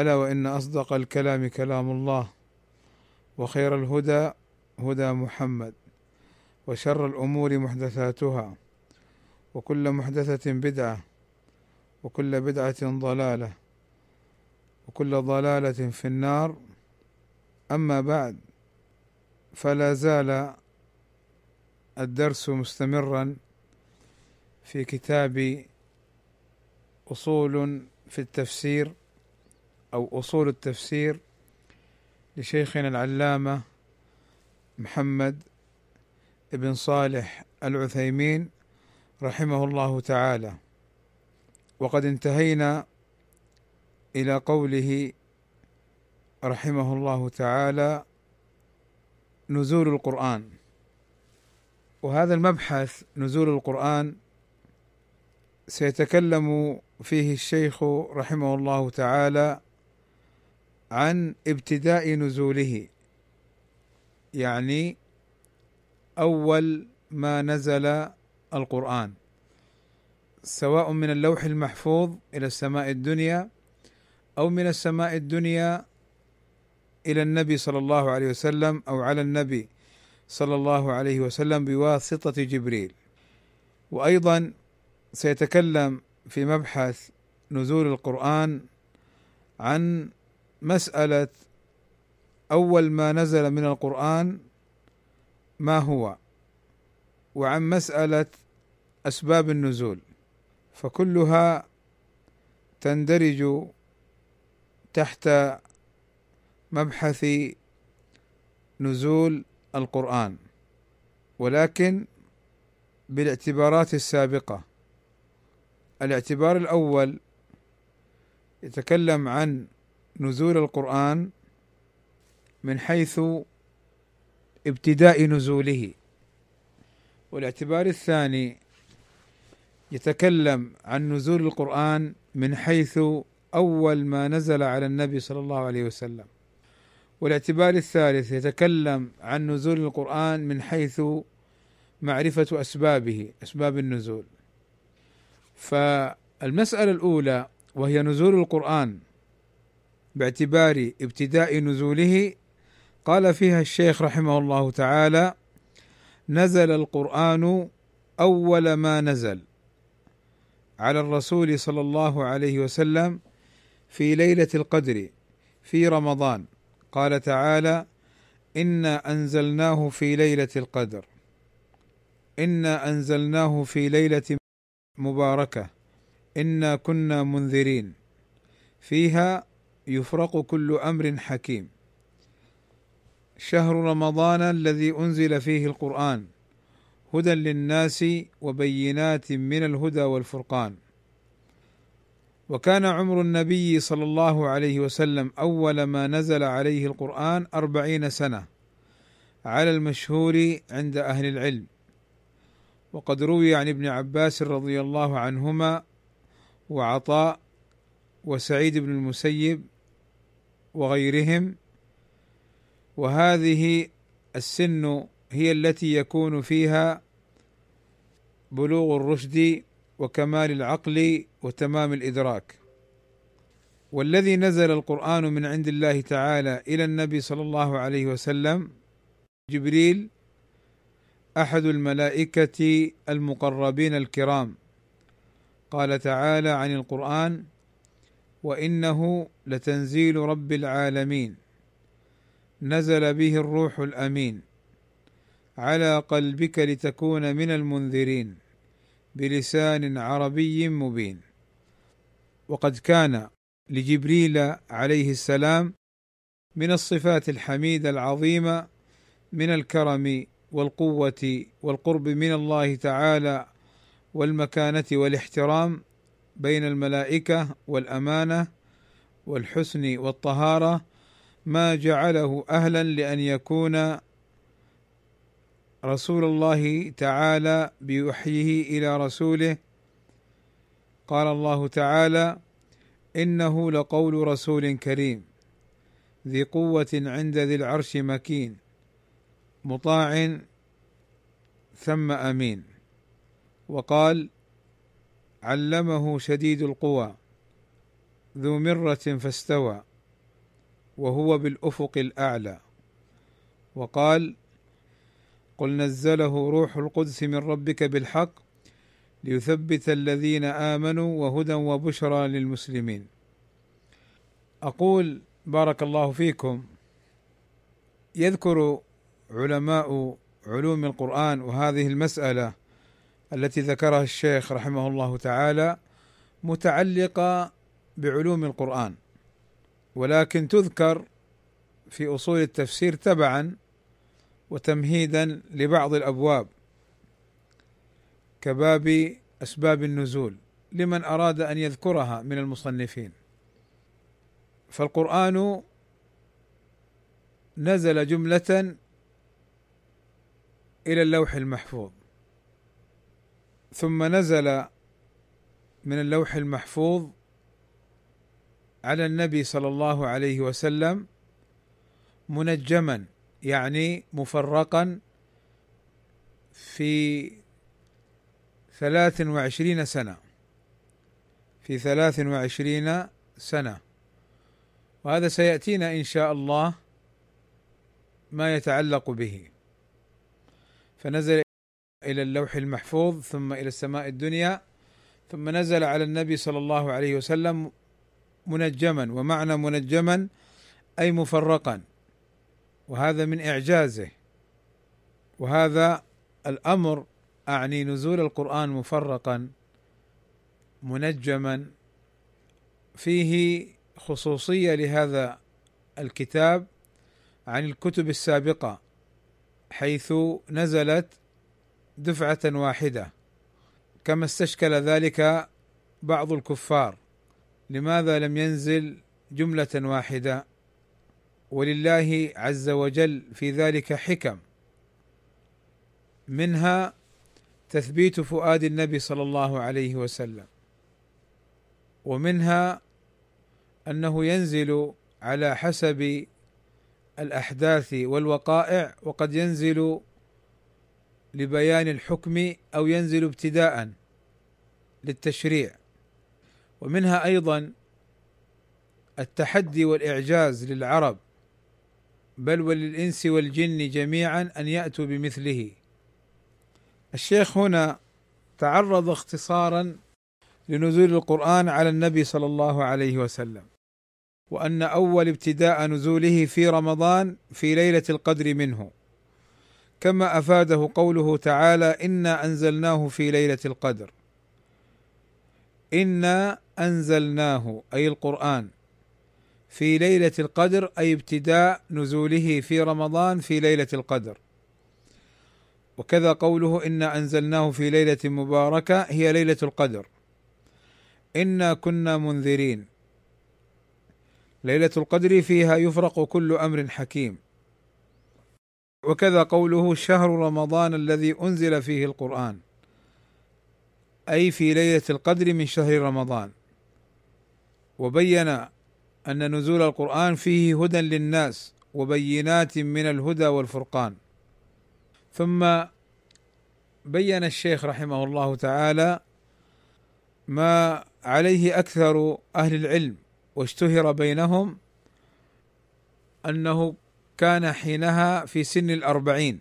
ألا وإن أصدق الكلام كلام الله وخير الهدى هدى محمد وشر الأمور محدثاتها وكل محدثة بدعة وكل بدعة ضلالة وكل ضلالة في النار. أما بعد فلا زال الدرس مستمرا في كتاب أصول في التفسير أو أصول التفسير لشيخنا العلامة محمد بن صالح العثيمين رحمه الله تعالى. وقد انتهينا إلى قوله رحمه الله تعالى نزول القرآن. وهذا المبحث نزول القرآن سيتكلم فيه الشيخ رحمه الله تعالى عن ابتداء نزوله. يعني أول ما نزل القرآن. سواء من اللوح المحفوظ إلى السماء الدنيا أو من السماء الدنيا إلى النبي صلى الله عليه وسلم أو على النبي صلى الله عليه وسلم بواسطة جبريل. وأيضا سيتكلم في مبحث نزول القرآن عن مسألة أول ما نزل من القرآن ما هو؟ وعن مسألة أسباب النزول. فكلها تندرج تحت مبحث نزول القرآن ولكن بالاعتبارات السابقة. الاعتبار الأول يتكلم عن نزول القرآن من حيث ابتداء نزوله. والاعتبار الثاني يتكلم عن نزول القرآن من حيث أول ما نزل على النبي صلى الله عليه وسلم. والاعتبار الثالث يتكلم عن نزول القرآن من حيث معرفة أسبابه أسباب النزول. فالمسألة الأولى وهي نزول القرآن باعتبار ابتداء نزوله. قال فيها الشيخ رحمه الله تعالى نزل القرآن أول ما نزل على الرسول صلى الله عليه وسلم في ليلة القدر في رمضان. قال تعالى إنا أنزلناه في ليلة القدر. إنا أنزلناه في ليلة مباركة. إنا كنا منذرين. فيها يفرق كل أمر حكيم. شهر رمضان الذي أنزل فيه القرآن هدى للناس وبينات من الهدى والفرقان. وكان عمر النبي صلى الله عليه وسلم أول ما نزل عليه القرآن أربعين سنة على المشهور عند أهل العلم. وقد روي عن ابن عباس رضي الله عنهما وعطاء وسعيد بن المسيب وغيرهم. وهذه السن هي التي يكون فيها بلوغ الرشد وكمال العقل وتمام الإدراك. والذي نزل القرآن من عند الله تعالى إلى النبي صلى الله عليه وسلم جبريل أحد الملائكة المقربين الكرام. قال تعالى عن القرآن وإنه لتنزيل رب العالمين. نزل به الروح الأمين. على قلبك لتكون من المنذرين. بلسان عربي مبين. وقد كان لجبريل عليه السلام من الصفات الحميدة العظيمة من الكرم والقوة والقرب من الله تعالى والمكانة والاحترام بين الملائكة والأمانة والحسن والطهارة ما جعله أهلا لأن يكون رسول الله تعالى بوحيه إلى رسوله. قال الله تعالى إنه لقول رسول كريم ذي قوة عند ذي العرش مكين مطاع ثم أمين. وقال علمه شديد القوى ذو مرة فاستوى وهو بالأفق الأعلى. وقال قل نزله روح القدس من ربك بالحق ليثبت الذين آمنوا وهدى وبشرى للمسلمين. أقول بارك الله فيكم. يذكر علماء علوم القرآن وهذه المسألة التي ذكرها الشيخ رحمه الله تعالى متعلقة بعلوم القرآن ولكن تذكر في أصول التفسير تبعا وتمهيدا لبعض الأبواب كباب أسباب النزول لمن أراد أن يذكرها من المصنفين. فالقرآن نزل جملة إلى اللوح المحفوظ. ثم نزل من اللوح المحفوظ على النبي صلى الله عليه وسلم منجما يعني مفرقا في ثلاث وعشرين سنة. في ثلاث وعشرين سنة. وهذا سيأتينا إن شاء الله ما يتعلق به. فنزل إلى اللوح المحفوظ ثم إلى السماء الدنيا ثم نزل على النبي صلى الله عليه وسلم منجما ومعنى منجما أي مفرقا. وهذا من إعجازه. وهذا الأمر أعني نزول القرآن مفرقا منجما. فيه خصوصية لهذا الكتاب عن الكتب السابقة حيث نزلت دفعة واحدة. كما استشكل ذلك بعض الكفار. لماذا لم ينزل جملة واحدة؟ ولله عز وجل في ذلك حكم. منها تثبيت فؤاد النبي صلى الله عليه وسلم. ومنها أنه ينزل على حسب الأحداث والوقائع وقد ينزل لبيان الحكم أو ينزل ابتداء للتشريع. ومنها أيضا التحدي والإعجاز للعرب بل وللإنس والجن جميعا أن يأتوا بمثله. الشيخ هنا تعرض اختصارا لنزول القرآن على النبي صلى الله عليه وسلم وأن أول ابتداء نزوله في رمضان في ليلة القدر منه. كما أفاده قوله تعالى إنا أنزلناه في ليلة القدر. إنا أنزلناه أي القرآن في ليلة القدر أي ابتداء نزوله في رمضان في ليلة القدر. وكذا قوله إنا أنزلناه في ليلة مباركة هي ليلة القدر. إنا كنا منذرين. ليلة القدر فيها يفرق كل أمر حكيم. وكذا قوله شهر رمضان الذي أنزل فيه القرآن. أي في ليلة القدر من شهر رمضان. وبين أن نزول القرآن فيه هدى للناس وبينات من الهدى والفرقان. ثم بين الشيخ رحمه الله تعالى ما عليه أكثر أهل العلم واشتهر بينهم أنه كان حينها في سن الأربعين.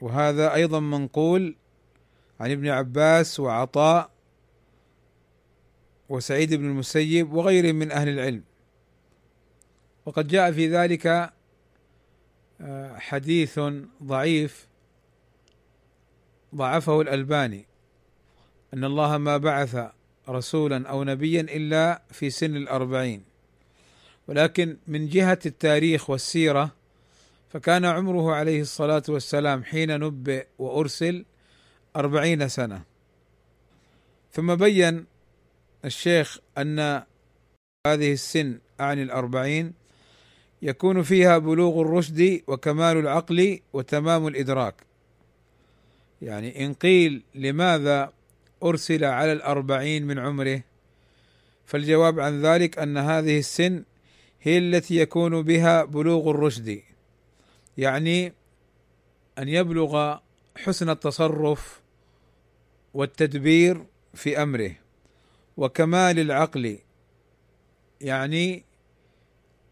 وهذا أيضا منقول عن ابن عباس وعطاء وسعيد بن المسيب وغيرهم من أهل العلم. وقد جاء في ذلك آه، حديث ضعيف ضعفه الألباني أن الله ما بعث رسولا أو نبيا إلا في سن الأربعين. ولكن من جهة التاريخ والسيرة فكان عمره عليه الصلاة والسلام حين نبئ وأرسل أربعين سنة. ثم بين الشيخ أن هذه السن أعني الأربعين يكون فيها بلوغ الرشد وكمال العقل وتمام الإدراك. يعني إن قيل لماذا أرسل على الأربعين من عمره فالجواب عن ذلك أن هذه السن هي التي يكون بها بلوغ الرشد. يعني أن يبلغ حسن التصرف والتدبير في أمره. وكمال العقل يعني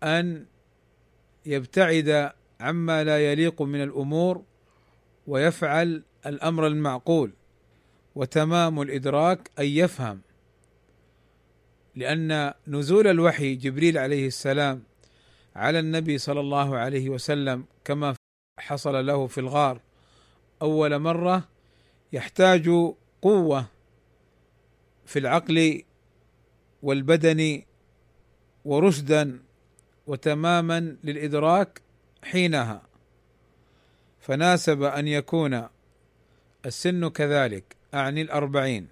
أن يبتعد عما لا يليق من الأمور ويفعل الأمر المعقول. وتمام الإدراك أن يفهم. لأن نزول الوحي جبريل عليه السلام على النبي صلى الله عليه وسلم كما حصل له في الغار أول مرة يحتاج قوة في العقل والبدن ورشدا وتماما للإدراك حينها. فناسب أن يكون السن كذلك أعني الأربعين.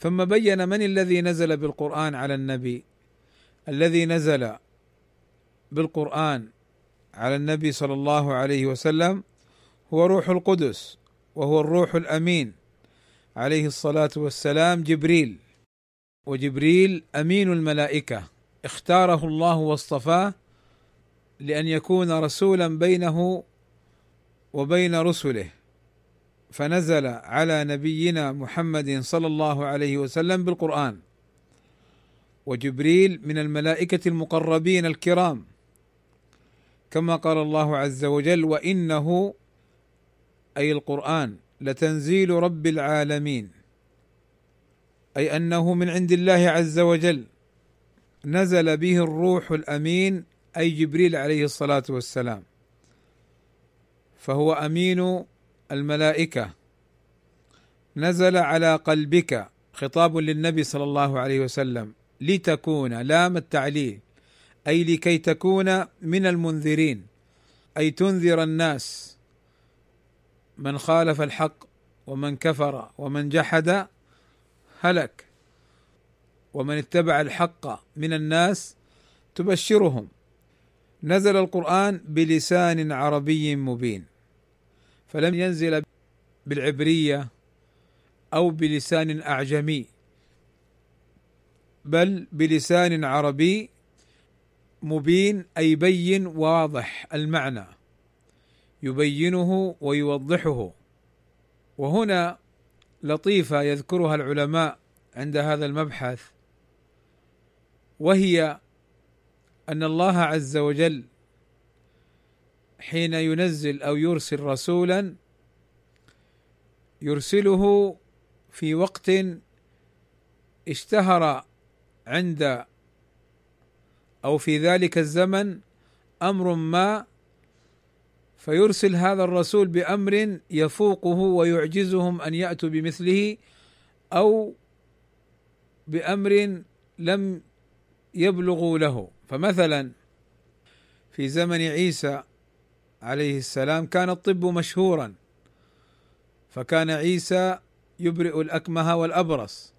ثم بين من الذي نزل بالقرآن على النبي؟ الذي نزل بالقرآن على النبي صلى الله عليه وسلم هو روح القدس وهو الروح الأمين عليه الصلاة والسلام جبريل. وجبريل أمين الملائكة اختاره الله واصطفاه لأن يكون رسولا بينه وبين رسله. فنزل على نبينا محمد صلى الله عليه وسلم بالقرآن. وجبريل من الملائكة المقربين الكرام. كما قال الله عز وجل وإنه أي القرآن لتنزيل رب العالمين. أي أنه من عند الله عز وجل. نزل به الروح الأمين أي جبريل عليه الصلاة والسلام. فهو أمين الملائكة. نزل على قلبك خطاب للنبي صلى الله عليه وسلم لتكون لام التعليل أي لكي تكون من المنذرين أي تنذر الناس من خالف الحق ومن كفر ومن جحد هلك ومن اتبع الحق من الناس تبشرهم. نزل القرآن بلسان عربي مبين. فلم ينزل بالعبرية أو بلسان أعجمي بل بلسان عربي مبين أي بين واضح المعنى يبينه ويوضحه. وهنا لطيفة يذكرها العلماء عند هذا المبحث وهي أن الله عز وجل حين ينزل أو يرسل رسولا يرسله في وقت اشتهر عند أو في ذلك الزمن أمر ما فيرسل هذا الرسول بأمر يفوقه ويعجزهم أن يأتوا بمثله أو بأمر لم يبلغوا له. فمثلا في زمن عيسى عليه السلام كان الطب مشهورا فكان عيسى يبرئ الأكمه والأبرص.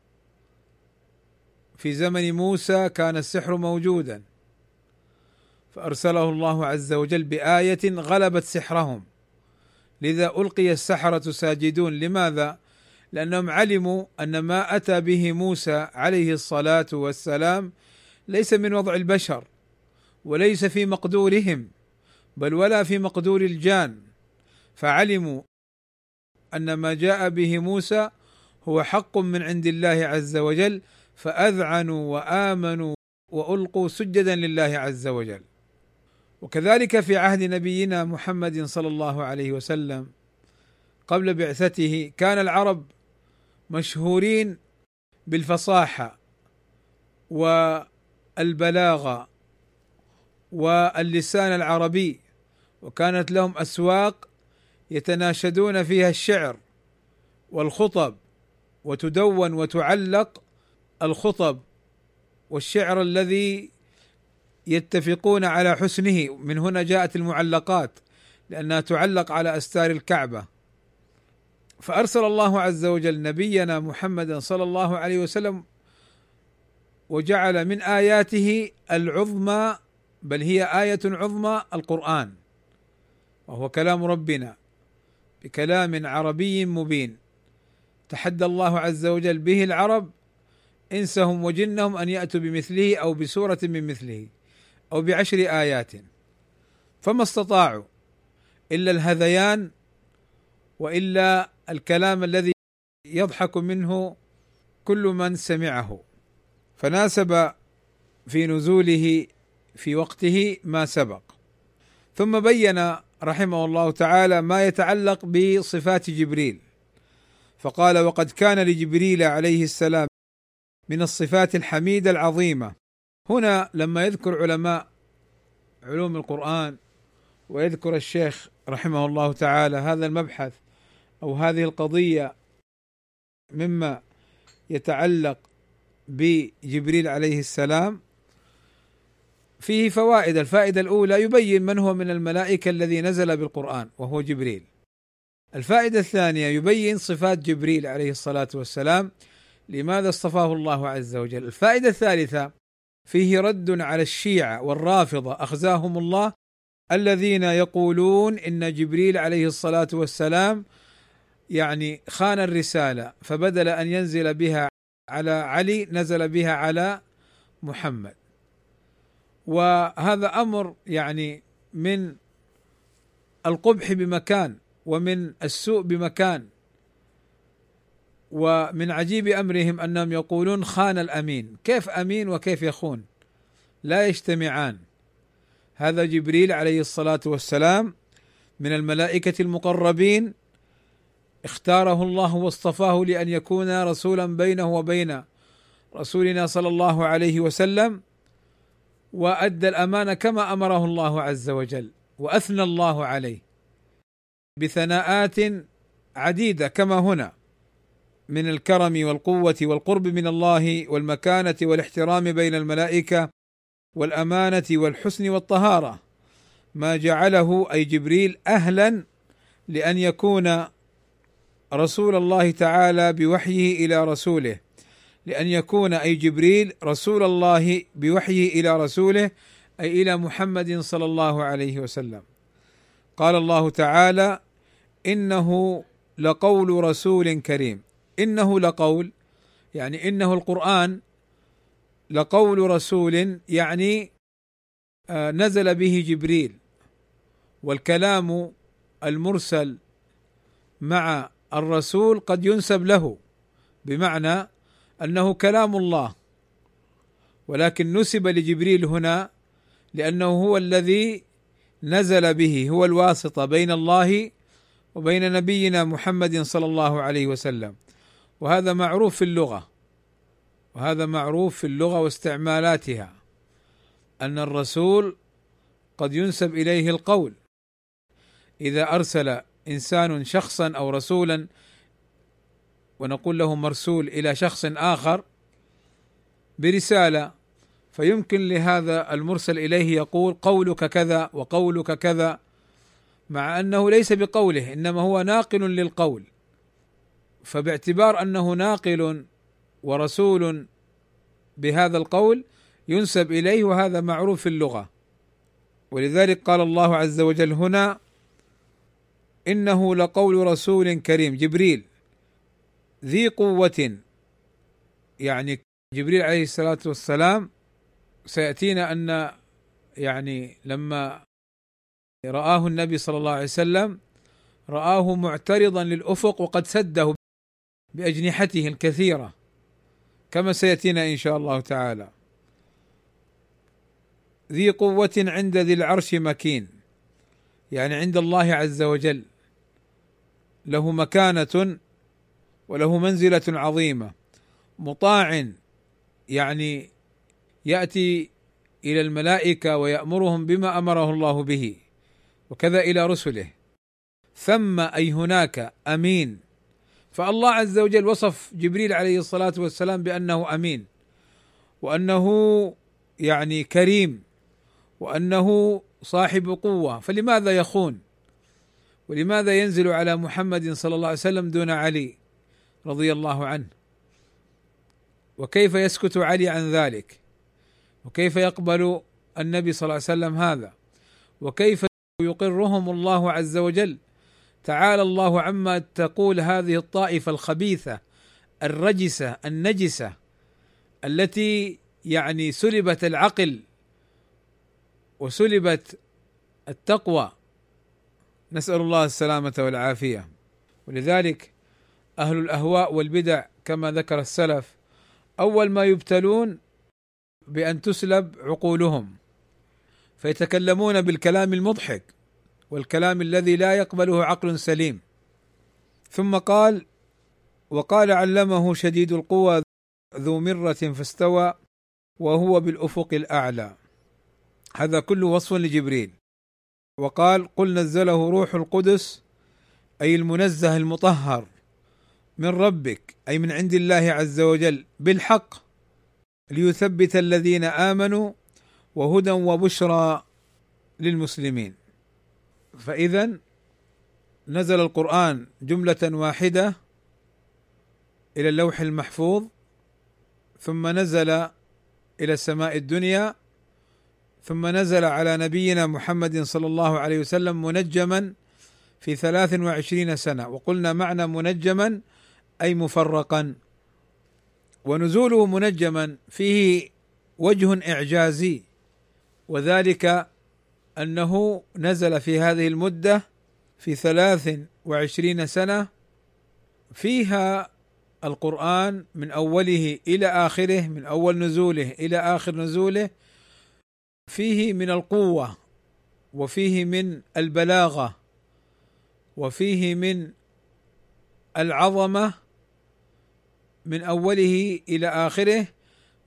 في زمن موسى كان السحر موجودا فأرسله الله عز وجل بآية غلبت سحرهم. لذا ألقي السحرة ساجدون. لماذا؟ لأنهم علموا أن ما أتى به موسى عليه الصلاة والسلام ليس من وضع البشر وليس في مقدورهم. بل ولا في مقدور الجان فعلموا أن ما جاء به موسى هو حق من عند الله عز وجل فأذعنوا وآمنوا وألقوا سجدا لله عز وجل. وكذلك في عهد نبينا محمد صلى الله عليه وسلم قبل بعثته كان العرب مشهورين بالفصاحة والبلاغة واللسان العربي. وكانت لهم أسواق يتناشدون فيها الشعر والخطب وتدون وتعلق الخطب والشعر الذي يتفقون على حسنه. من هنا جاءت المعلقات لأنها تعلق على أستار الكعبة. فأرسل الله عز وجل نبينا محمدا صلى الله عليه وسلم وجعل من آياته العظمى بل هي آية عظمى القرآن. وهو كلام ربنا بكلام عربي مبين. تحدى الله عز وجل به العرب إنسهم وجنهم أن يأتوا بمثله أو بسورة من مثله أو بعشر آيات. فما استطاعوا إلا الهذيان وإلا الكلام الذي يضحك منه كل من سمعه. فناسب في نزوله في وقته ما سبق. ثم بين رحمه الله تعالى ما يتعلق بصفات جبريل. فقال وقد كان لجبريل عليه السلام من الصفات الحميدة العظيمة. هنا لما يذكر علماء علوم القرآن ويذكر الشيخ رحمه الله تعالى هذا المبحث أو هذه القضية مما يتعلق بجبريل عليه السلام فيه فوائد. الفائدة الأولى يبين من هو من الملائكة الذي نزل بالقرآن وهو جبريل. الفائدة الثانية يبين صفات جبريل عليه الصلاة والسلام لماذا اصطفاه الله عز وجل. الفائدة الثالثة فيه رد على الشيعة والرافضة أخزاهم الله الذين يقولون إن جبريل عليه الصلاة والسلام يعني خان الرسالة فبدل أن ينزل بها على علي نزل بها على محمد. وهذا أمر يعني من القبح بمكان ومن السوء بمكان ومن عجيب أمرهم أنهم يقولون خان الأمين، كيف أمين وكيف يخون؟ لا يجتمعان. هذا جبريل عليه الصلاة والسلام من الملائكة المقربين اختاره الله واصطفاه لأن يكون رسولا بينه وبين رسولنا صلى الله عليه وسلم وأدى الأمانة كما أمره الله عز وجل وأثنى الله عليه بثناءات عديدة كما هنا من الكرم والقوة والقرب من الله والمكانة والاحترام بين الملائكة والأمانة والحسن والطهارة ما جعله أي جبريل أهلا لأن يكون رسول الله تعالى بوحيه إلى رسوله. لأن يكون أي جبريل رسول الله بوحيه إلى رسوله أي إلى محمد صلى الله عليه وسلم. قال الله تعالى إنه لقول رسول كريم. إنه لقول يعني إنه القرآن لقول رسول يعني آه، نزل به جبريل. والكلام المرسل مع الرسول قد ينسب له بمعنى أنه كلام الله ولكن نسب لجبريل هنا لأنه هو الذي نزل به هو الواسطة بين الله وبين نبينا محمد صلى الله عليه وسلم. وهذا معروف في اللغة وهذا معروف في اللغة واستعمالاتها أن الرسول قد ينسب إليه القول. إذا أرسل إنسان شخصا أو رسولا ونقول له مرسول إلى شخص آخر برسالة فيمكن لهذا المرسل إليه يقول قولك كذا وقولك كذا مع أنه ليس بقوله إنما هو ناقل للقول. فباعتبار أنه ناقل ورسول بهذا القول ينسب إليه وهذا معروف في اللغة. ولذلك قال الله عز وجل هنا إنه لقول رسول كريم جبريل. ذي قوة. يعني جبريل عليه الصلاة والسلام سيأتينا أن يعني لما رآه النبي صلى الله عليه وسلم رآه معترضا للأفق وقد سده بأجنحته الكثيرة كما سيأتينا إن شاء الله تعالى. ذي قوة عند ذي العرش مكين يعني عند الله عز وجل. له مكانة وله منزلة عظيمة. مطاع يعني يأتي إلى الملائكة ويأمرهم بما أمره الله به وكذا إلى رسله. ثم أي هناك أمين فالله عز وجل وصف جبريل عليه الصلاة والسلام بأنه أمين وأنه يعني كريم وأنه صاحب قوة. فلماذا يخون؟ ولماذا ينزل على محمد صلى الله عليه وسلم دون علي؟ رضي الله عنه. وكيف يسكت علي عن ذلك؟ وكيف يقبل النبي صلى الله عليه وسلم هذا؟ وكيف يقرهم الله عز وجل؟ تعالى الله عما تقول هذه الطائفة الخبيثة الرجسة النجسة التي يعني سلبت العقل وسلبت التقوى. نسأل الله السلامة والعافية. ولذلك أهل الأهواء والبدع كما ذكر السلف. أول ما يبتلون بأن تسلب عقولهم فيتكلمون بالكلام المضحك والكلام الذي لا يقبله عقل سليم. ثم قال وقال علمه شديد القوى ذو مرة فاستوى وهو بالأفق الأعلى. هذا كله وصف لجبريل. وقال قل نزله روح القدس أي المنزه المطهر. من ربك أي من عند الله عز وجل بالحق ليثبت الذين آمنوا وهدى وبشرى للمسلمين. فإذا نزل القرآن جملة واحدة إلى اللوح المحفوظ ثم نزل إلى السماء الدنيا ثم نزل على نبينا محمد صلى الله عليه وسلم منجما في ثلاث وعشرين سنة. وقلنا معنى منجما أي مفرقا ونزوله منجما فيه وجه إعجازي وذلك أنه نزل في هذه المدة في ثلاث وعشرين سنة فيها القرآن من أوله إلى آخره من أول نزوله إلى آخر نزوله فيه من القوة وفيه من البلاغة وفيه من العظمة من أوله إلى آخره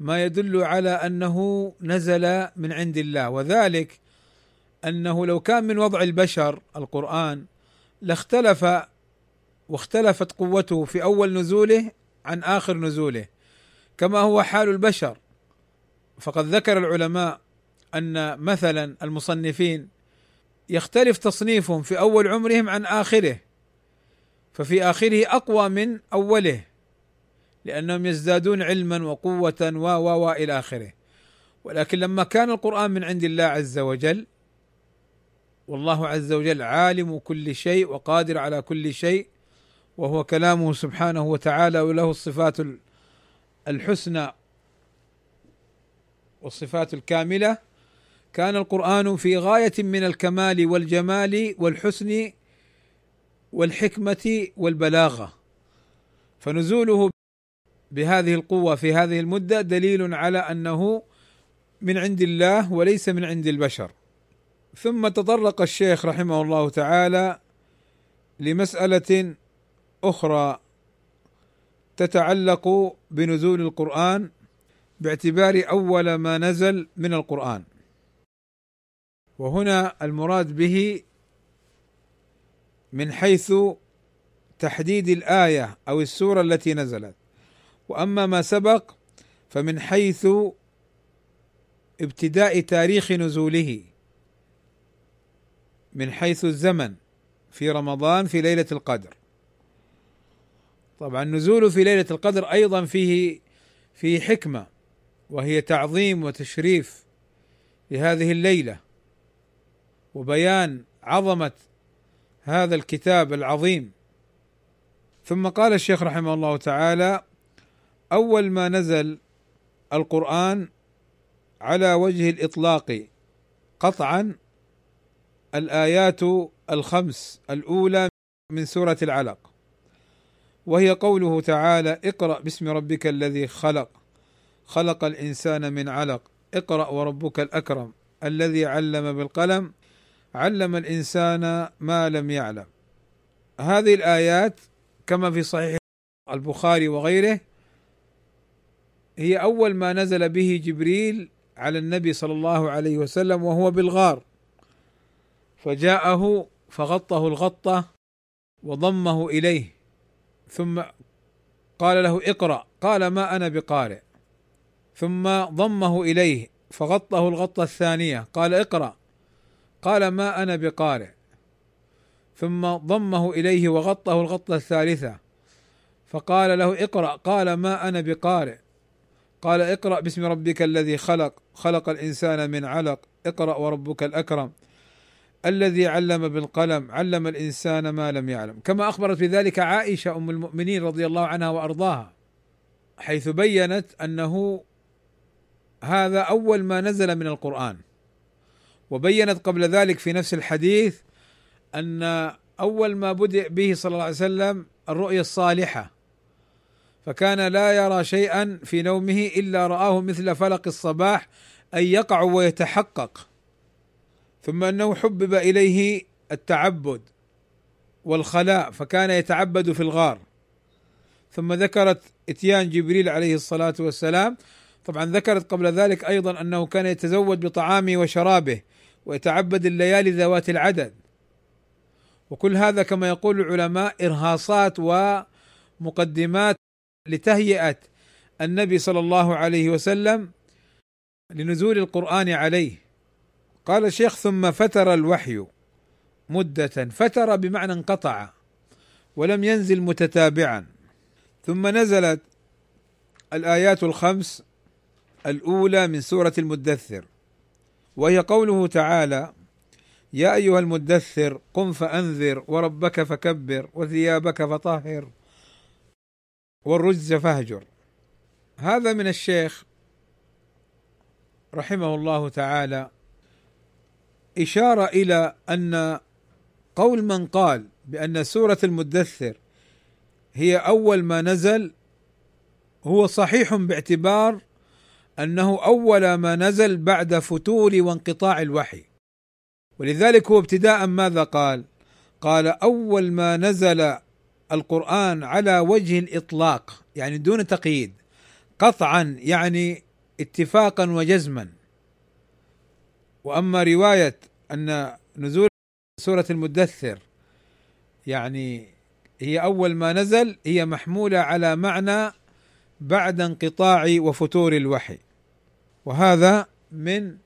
ما يدل على أنه نزل من عند الله وذلك أنه لو كان من وضع البشر القرآن لاختلف واختلفت قوته في أول نزوله عن آخر نزوله كما هو حال البشر. فقد ذكر العلماء أن مثلا المصنفين يختلف تصنيفهم في أول عمرهم عن آخره ففي آخره أقوى من أوله. لأنهم يزدادون علما وقوة و و و إلى آخره. ولكن لما كان القرآن من عند الله عز وجل والله عز وجل عالم كل شيء وقادر على كل شيء وهو كلامه سبحانه وتعالى وله الصفات الحسنى والصفات الكاملة كان القرآن في غاية من الكمال والجمال والحسن والحكمة والبلاغة. فنزوله بهذه القوة في هذه المدة دليل على أنه من عند الله وليس من عند البشر. ثم تطرق الشيخ رحمه الله تعالى لمسألة أخرى تتعلق بنزول القرآن باعتبار أول ما نزل من القرآن. وهنا المراد به من حيث تحديد الآية أو السورة التي نزلت. وأما ما سبق فمن حيث ابتداء تاريخ نزوله من حيث الزمن في رمضان في ليلة القدر. طبعا نزوله في ليلة القدر أيضا فيه فيه حكمة وهي تعظيم وتشريف لهذه الليلة وبيان عظمة هذا الكتاب العظيم. ثم قال الشيخ رحمه الله تعالى أول ما نزل القرآن على وجه الإطلاق قطعا الآيات الخمس الأولى من سورة العلق. وهي قوله تعالى اقرأ باسم ربك الذي خلق خلق الإنسان من علق اقرأ وربك الأكرم الذي علم بالقلم علم الإنسان ما لم يعلم. هذه الآيات كما في صحيح البخاري وغيره هي أول ما نزل به جبريل على النبي صلى الله عليه وسلم وهو بالغار. فجاءه فغطه الغطة وضمه إليه. ثم قال له اقرأ. قال ما أنا بقارئ. ثم ضمه إليه فغطه الغطة الثانية. قال اقرأ. قال ما أنا بقارئ. ثم ضمه إليه وغطه الغطة الثالثة. فقال له اقرأ. قال ما أنا بقارئ. قال اقرأ باسم ربك الذي خلق خلق الإنسان من علق. اقرأ وربك الأكرم الذي علم بالقلم علم الإنسان ما لم يعلم. كما أخبرت بذلك عائشة أم المؤمنين رضي الله عنها وأرضاها حيث بينت أنه هذا أول ما نزل من القرآن. وبينت قبل ذلك في نفس الحديث أن أول ما بدأ به صلى الله عليه وسلم الرؤيا الصالحة. فكان لا يرى شيئا في نومه إلا رآه مثل فلق الصباح أن يقع ويتحقق. ثم أنه حبب إليه التعبد والخلاء فكان يتعبد في الغار. ثم ذكرت إتيان جبريل عليه الصلاة والسلام. طبعا ذكرت قبل ذلك أيضا أنه كان يتزود بطعامه وشرابه ويتعبد الليالي ذوات العدد. وكل هذا كما يقول العلماء إرهاصات ومقدمات لتهيئة النبي صلى الله عليه وسلم لنزول القرآن عليه. قال الشيخ ثم فتر الوحي مدة فتر بمعنى انقطع ولم ينزل متتابعا. ثم نزلت الآيات الخمس الأولى من سورة المدثر وهي قوله تعالى يا أيها المدثر قم فأنذر وربك فكبر وثيابك فطهر. والرجز فاهجر هذا من الشيخ رحمه الله تعالى إشارة إلى أن قول من قال بأن سورة المدثر هي أول ما نزل هو صحيح باعتبار أنه أول ما نزل بعد فتور وانقطاع الوحي ولذلك هو ابتداء ماذا قال؟ قال أول ما نزل القرآن على وجه الإطلاق يعني دون تقييد. قطعا يعني اتفاقا وجزما. وأما رواية أن نزول سورة المدثر يعني هي أول ما نزل هي محمولة على معنى بعد انقطاع وفتور الوحي. وهذا من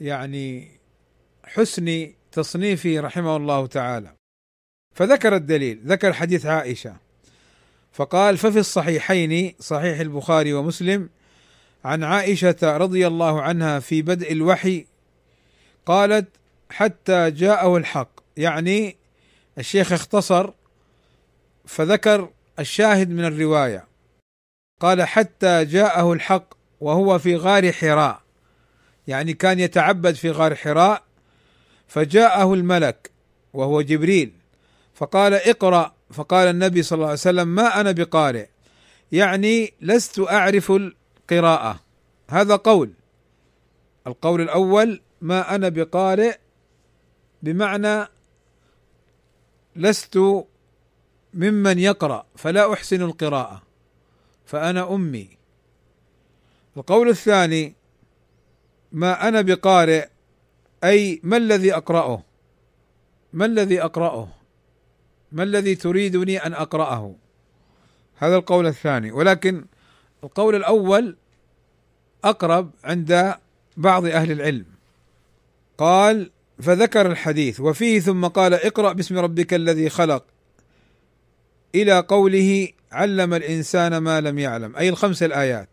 يعني حسن تصنيفه رحمه الله تعالى. فذكر الدليل ذكر حديث عائشة. فقال ففي الصحيحين صحيح البخاري ومسلم عن عائشة رضي الله عنها في بدء الوحي قالت حتى جاءه الحق. يعني الشيخ اختصر فذكر الشاهد من الرواية. قال حتى جاءه الحق وهو في غار حراء. يعني كان يتعبد في غار حراء فجاءه الملك وهو جبريل. فقال اقرأ. فقال النبي صلى الله عليه وسلم ما أنا بقارئ. يعني لست أعرف القراءة. هذا قول. القول الأول ما أنا بقارئ بمعنى لست ممن يقرأ فلا أحسن القراءة فأنا أمي. القول الثاني ما أنا بقارئ أي ما الذي أقرأه؟ ما الذي أقرأه؟ ما الذي تريدني أن أقرأه؟ هذا القول الثاني. ولكن القول الأول أقرب عند بعض أهل العلم. قال فذكر الحديث وفيه ثم قال اقرأ باسم ربك الذي خلق. إلى قوله علم الإنسان ما لم يعلم. أي الخمس الآيات.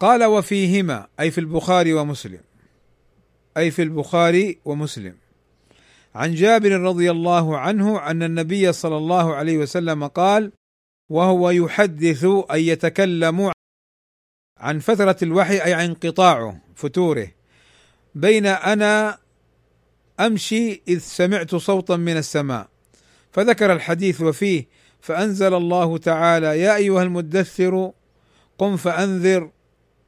قال وفيهما أي في البخاري ومسلم. أي في البخاري ومسلم. عن جابر رضي الله عنه أن النبي صلى الله عليه وسلم قال وهو يحدث أي يتكلم عن فترة الوحي أي عن انقطاعه فتوره. بين أنا أمشي إذ سمعت صوتا من السماء فذكر الحديث وفيه فأنزل الله تعالى يا أيها المدثر قم فأنذر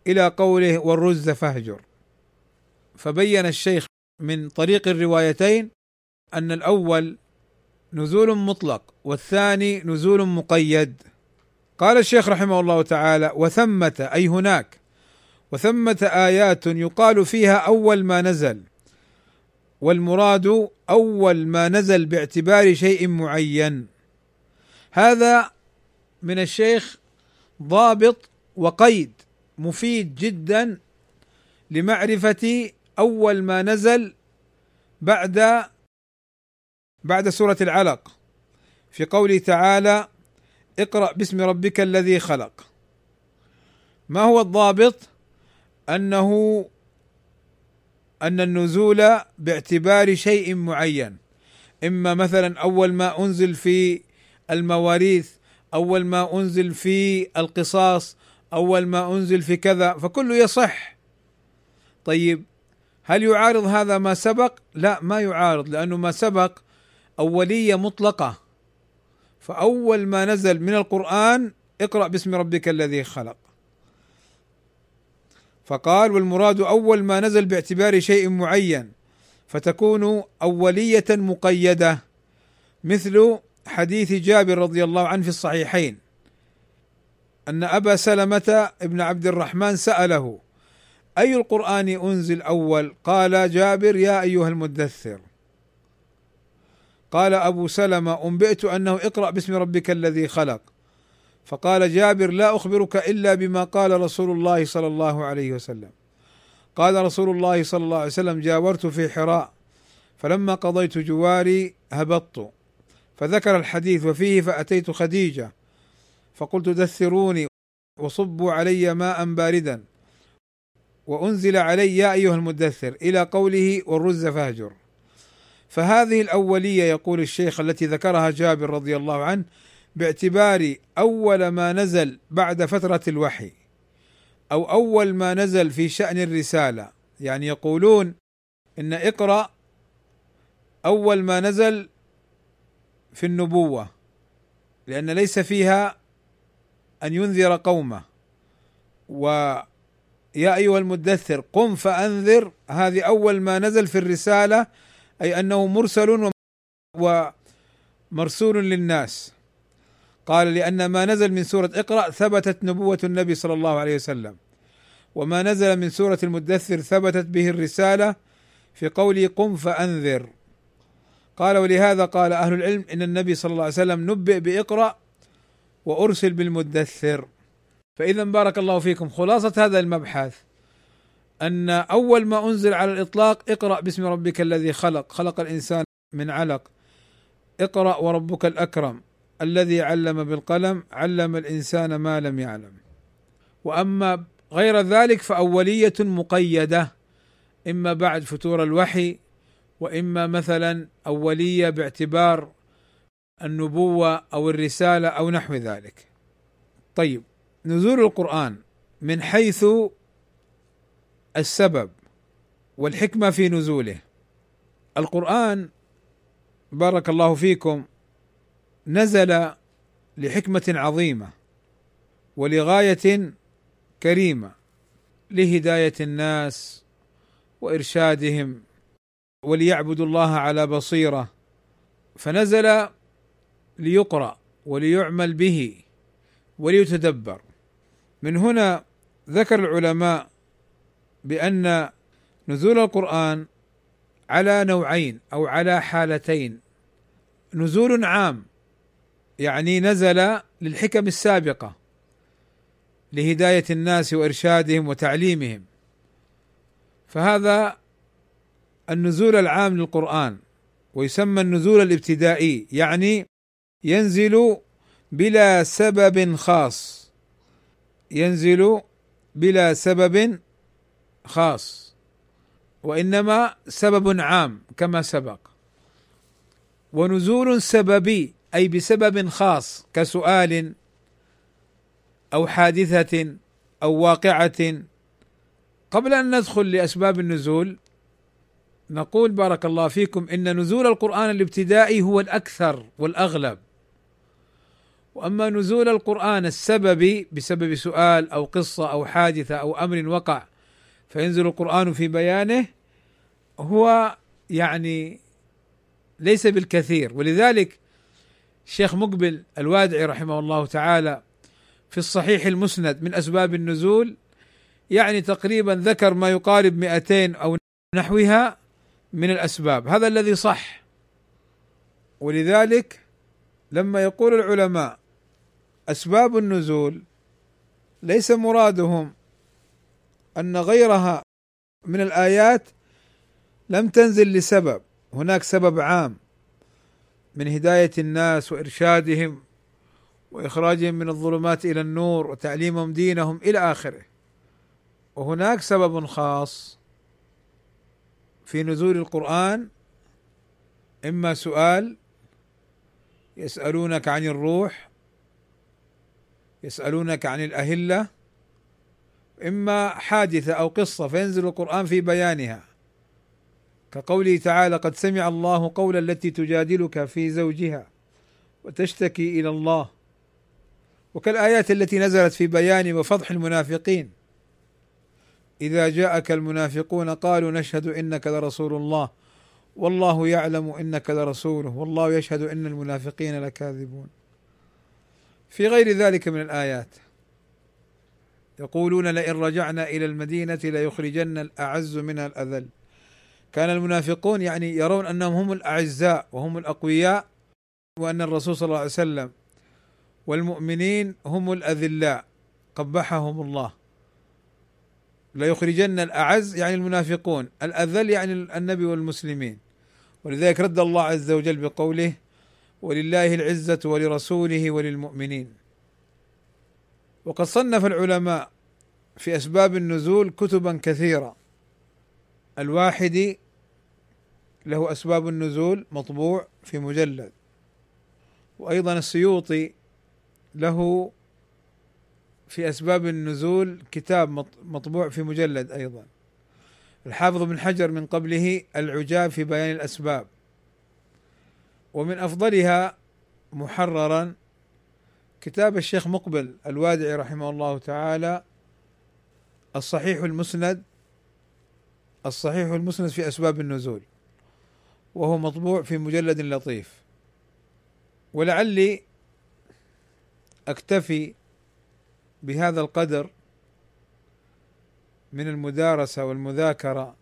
إلى قوله والرز فاهجر. فبين الشيخ من طريق الروايتين أن الأول نزول مطلق والثاني نزول مقيد. قال الشيخ رحمه الله تعالى وثمة أي هناك وثمة آيات يقال فيها أول ما نزل والمراد أول ما نزل باعتبار شيء معين. هذا من الشيخ ضابط وقيد مفيد جدا لمعرفة أول ما نزل بعد بعد سورة العلق في قوله تعالى اقرأ باسم ربك الذي خلق ما هو الضابط؟ أنه أن النزول باعتبار شيء معين إما مثلا أول ما أنزل في المواريث أول ما أنزل في القصاص أول ما أنزل في كذا فكله يصح طيب هل يعارض هذا ما سبق؟ لا ما يعارض لأنه ما سبق أولية مطلقة. فأول ما نزل من القرآن اقرأ باسم ربك الذي خلق. فقال والمراد أول ما نزل باعتبار شيء معين فتكون أولية مقيدة مثل حديث جابر رضي الله عنه في الصحيحين أن أبا سلمة ابن عبد الرحمن سأله أي القرآن أنزل أول؟ قال جابر يا أيها المدثر. قال أبو سلمة انبئت أنه اقرأ باسم ربك الذي خلق. فقال جابر لا أخبرك إلا بما قال رسول الله صلى الله عليه وسلم. قال رسول الله صلى الله عليه وسلم جاورت في حراء فلما قضيت جواري هبطت فذكر الحديث وفيه فأتيت خديجة فقلت دثروني وصبوا علي ماء باردا وأنزل علي يا أيها المدثر إلى قوله والرز فاهجر فهذه الأولية يقول الشيخ التي ذكرها جابر رضي الله عنه باعتبار أول ما نزل بعد فترة الوحي أو أول ما نزل في شأن الرسالة. يعني يقولون إن اقرأ أول ما نزل في النبوة لأن ليس فيها أن ينذر قومه. و يا أيها المدثر قم فأنذر هذه أول ما نزل في الرسالة أي أنه مرسل ومرسول للناس. قال لأن ما نزل من سورة اقرأ ثبتت نبوة النبي صلى الله عليه وسلم. وما نزل من سورة المدثر ثبتت به الرسالة في قوله قم فأنذر. قال ولهذا قال أهل العلم إن النبي صلى الله عليه وسلم نبئ بإقرأ وأرسل بالمدثر. فاذا بارك الله فيكم خلاصة هذا المبحث. أن أول ما أنزل على الإطلاق اقرأ باسم ربك الذي خلق. خلق الإنسان من علق. اقرأ وربك الأكرم الذي علم بالقلم علم الإنسان ما لم يعلم. وأما غير ذلك فأولية مقيدة إما بعد فتور الوحي وإما مثلا أولية باعتبار النبوة أو الرسالة أو نحو ذلك. طيب نزول القرآن من حيث السبب والحكمة في نزوله. القرآن بارك الله فيكم نزل لحكمة عظيمة ولغاية كريمة لهداية الناس وإرشادهم وليعبدوا الله على بصيرة فنزل ليقرأ وليعمل به وليتدبر من هنا ذكر العلماء بأن نزول القرآن على نوعين أو على حالتين. نزول عام يعني نزل للحكم السابقة لهداية الناس وإرشادهم وتعليمهم. فهذا النزول العام للقرآن ويسمى النزول الابتدائي يعني ينزل بلا سبب خاص. ينزل بلا سبب خاص وإنما سبب عام كما سبق. ونزول سببي أي بسبب خاص كسؤال أو حادثة أو واقعة. قبل أن ندخل لأسباب النزول نقول بارك الله فيكم إن نزول القرآن الابتدائي هو الأكثر والأغلب. وأما نزول القرآن السببي بسبب سؤال أو قصة أو حادثة أو أمر وقع فينزل القرآن في بيانه هو يعني ليس بالكثير. ولذلك الشيخ مقبل الوادعي رحمه الله تعالى في الصحيح المسند من أسباب النزول يعني تقريبا ذكر ما يقارب 200 أو نحوها من الأسباب. هذا الذي صح. ولذلك لما يقول العلماء أسباب النزول ليس مرادهم أن غيرها من الآيات لم تنزل لسبب. هناك سبب عام من هداية الناس وإرشادهم وإخراجهم من الظلمات إلى النور وتعليمهم دينهم إلى آخره. وهناك سبب خاص في نزول القرآن إما سؤال يسألونك عن الروح يسألونك عن الأهلة إما حادثة أو قصة فينزل القرآن في بيانها. كقوله تعالى قد سمع الله قول التي تجادلك في زوجها وتشتكي إلى الله. وكالآيات التي نزلت في بيان وفضح المنافقين. إذا جاءك المنافقون قالوا نشهد إنك لرسول الله. والله يعلم إنك لرسوله. والله يشهد إن المنافقين لكاذبون. في غير ذلك من الآيات. يقولون لئن رجعنا إلى المدينة ليخرجن الأعز منها الأذل. كان المنافقون يعني يرون أنهم هم الأعزاء وهم الأقوياء وأن الرسول صلى الله عليه وسلم والمؤمنين هم الأذلاء. قبحهم الله. ليخرجن الأعز يعني المنافقون. الأذل يعني النبي والمسلمين. ولذلك رد الله عز وجل بقوله ولله العزة ولرسوله وللمؤمنين وقد صنف العلماء في أسباب النزول كتبا كثيرة. الواحدي له أسباب النزول مطبوع في مجلد. وأيضا السيوطي له في أسباب النزول كتاب مطبوع في مجلد أيضا. الحافظ بن حجر من قبله العجاب في بيان الأسباب. ومن أفضلها محررا كتاب الشيخ مقبل الوادعي رحمه الله تعالى الصحيح المسند الصحيح المسند في أسباب النزول وهو مطبوع في مجلد لطيف. ولعلي أكتفي بهذا القدر من المدارسة والمذاكرة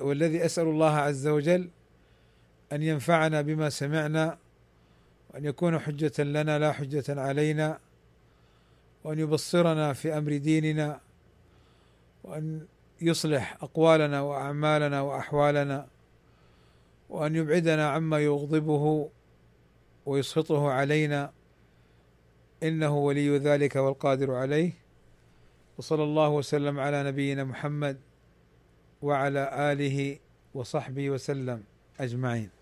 والذي أسأل الله عز وجل أن ينفعنا بما سمعنا وأن يكون حجة لنا لا حجة علينا. وأن يبصرنا في أمر ديننا وأن يصلح أقوالنا وأعمالنا وأحوالنا وأن يبعدنا عما يغضبه ويسخطه علينا إنه ولي ذلك والقادر عليه. وصلى الله وسلم على نبينا محمد وعلى آله وصحبه وسلم أجمعين.